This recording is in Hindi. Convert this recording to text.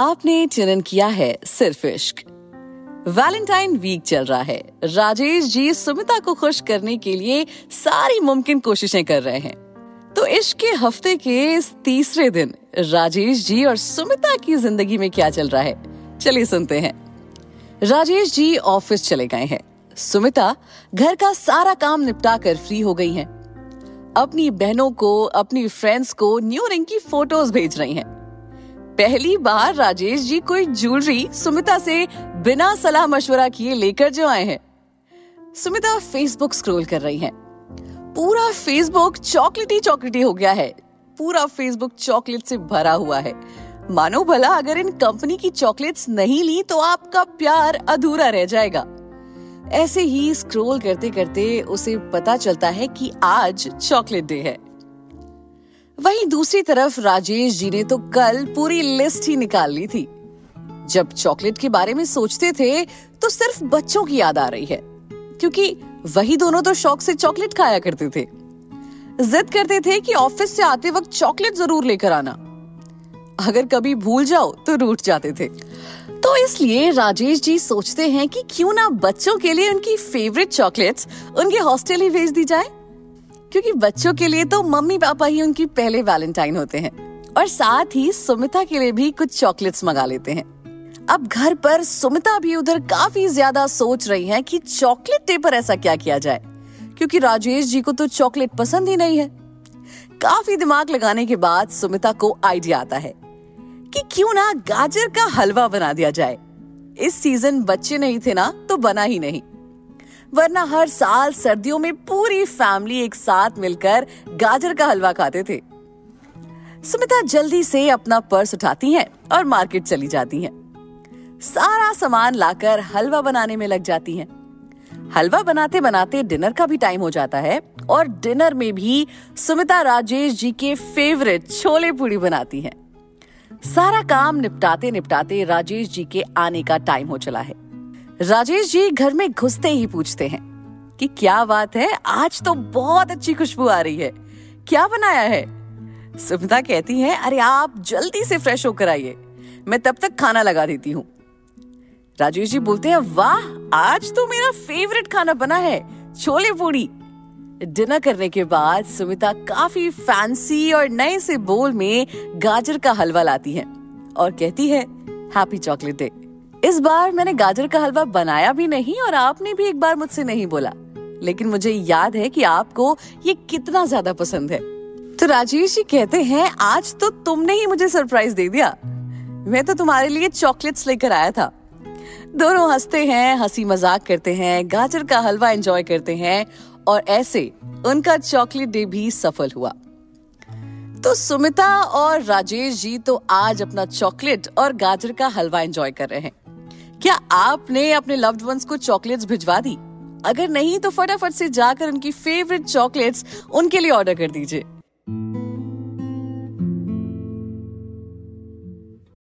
आपने चयन किया है सिर्फ़ इश्क। वैलेंटाइन वीक चल रहा है। राजेश जी सुमिता को खुश करने के लिए सारी मुमकिन कोशिशें कर रहे हैं। तो इश्क के हफ़्ते के इस तीसरे दिन राजेश जी और सुमिता की ज़िंदगी में क्या चल रहा है? चलिए सुनते हैं। राजेश जी ऑफ़िस चले गए हैं। सुमिता घर का सारा काम निपटा कर फ्री हो गई हैं। अपनी बहनों को, अपनी फ्रेंड्स को न्यू रिंग की फ़ोटोज़ भेज रही हैं। पहली बार राजेश जी कोई ज्वेलरी सुमिता से बिना सलाह मशवरा किए लेकर जो आए हैं। सुमिता फेसबुक स्क्रॉल कर रही हैं। पूरा फेसबुक चॉकलेटी चॉकलेटी हो गया है। पूरा फेसबुक चॉकलेट से भरा हुआ है। मानो भला अगर इन कंपनी की चॉकलेट्स नहीं ली तो आपका प्यार अधूरा रह जाएगा। ऐसे ही स्क्रॉल करते करते उसे पता चलता है कि आज चॉकलेट डे है। वहीं दूसरी तरफ़ राजेश जी ने तो कल पूरी लिस्ट ही निकाल ली थी। जब चॉकलेट के बारे में सोचते थे तो सिर्फ़ बच्चों की याद आ रही है, क्योंकि वही दोनों तो शौक से चॉकलेट खाया करते थे। जिद करते थे कि ऑफ़िस से आते वक्त चॉकलेट ज़रूर लेकर आना। अगर कभी भूल जाओ तो रूठ जाते थे। तो इसलिए राजेश जी सोचते हैं कि क्यों ना बच्चों के लिए उनकी फेवरेट चॉकलेट्स उनके हॉस्टल ही भेज दी जाए। क्योंकि बच्चों के लिए तो मम्मी पापा ही उनकी पहले वैलेंटाइन होते हैं। और साथ ही सुमिता के लिए भी कुछ चॉकलेट्स मंगा लेते हैं। अब घर पर सुमिता भी उधर काफ़ी ज़्यादा सोच रही है कि चॉकलेट डे पर ऐसा क्या किया जाए। क्योंकि राजेश जी को तो चॉकलेट पसंद ही नहीं है। काफ़ी दिमाग लगाने के बाद सुमिता को आइडिया आता है कि क्यों ना गाजर का हलवा बना दिया जाए। इस सीज़न बच्चे नहीं थे ना तो बना ही नहीं। वरना हर साल सर्दियों में पूरी फैमिली एक साथ मिलकर गाजर का हलवा खाते थे सुमिता जल्दी से अपना पर्स उठाती हैं और मार्केट चली जाती हैं। सारा सामान लाकर हलवा बनाने में लग जाती हैं। हलवा बनाते बनाते डिनर का भी टाइम हो जाता है और डिनर में भी सुमिता राजेश जी के फेवरेट छोले पूरी बनाती हैं। सारा काम निपटाते निपटाते राजेश जी के आने का टाइम हो चला है राजेश जी घर में घुसते ही पूछते हैं कि क्या बात है, आज तो बहुत अच्छी खुशबू आ रही है। क्या बनाया है? सुमिता कहती है, अरे आप जल्दी से फ्रेश होकर आइए। मैं तब तक खाना लगा देती हूँ। राजेश जी बोलते हैं, वाह, आज तो मेरा फेवरेट खाना बना है, छोले पूड़ी। डिनर करने के बाद सुमिता काफ़ी फैंसी और नए से बोल में गाजर का हलवा लाती है और कहती है हैप्पी चॉकलेट डे इस बार मैंने गाजर का हलवा बनाया भी नहीं और आपने भी एक बार मुझसे नहीं बोला। लेकिन मुझे याद है कि आपको ये कितना ज़्यादा पसंद है। तो राजेश जी कहते हैं, आज तो तुमने ही मुझे सरप्राइज़ दे दिया। मैं तो तुम्हारे लिए चॉकलेट्स लेकर आया था। दोनों हँसते हैं, हँसी मज़ाक करते हैं, गाजर का हलवा एंजॉय करते हैं और ऐसे उनका चॉकलेट डे भी सफल हुआ। तो सुमिता और राजेश जी तो आज अपना चॉकलेट और गाजर का हलवा एंजॉय कर रहे हैं। क्या आपने अपने लव्ड वंस को चॉकलेट्स भिजवा दी? अगर नहीं तो फटाफट से जाकर उनकी फेवरेट चॉकलेट्स उनके लिए ऑर्डर कर दीजिए।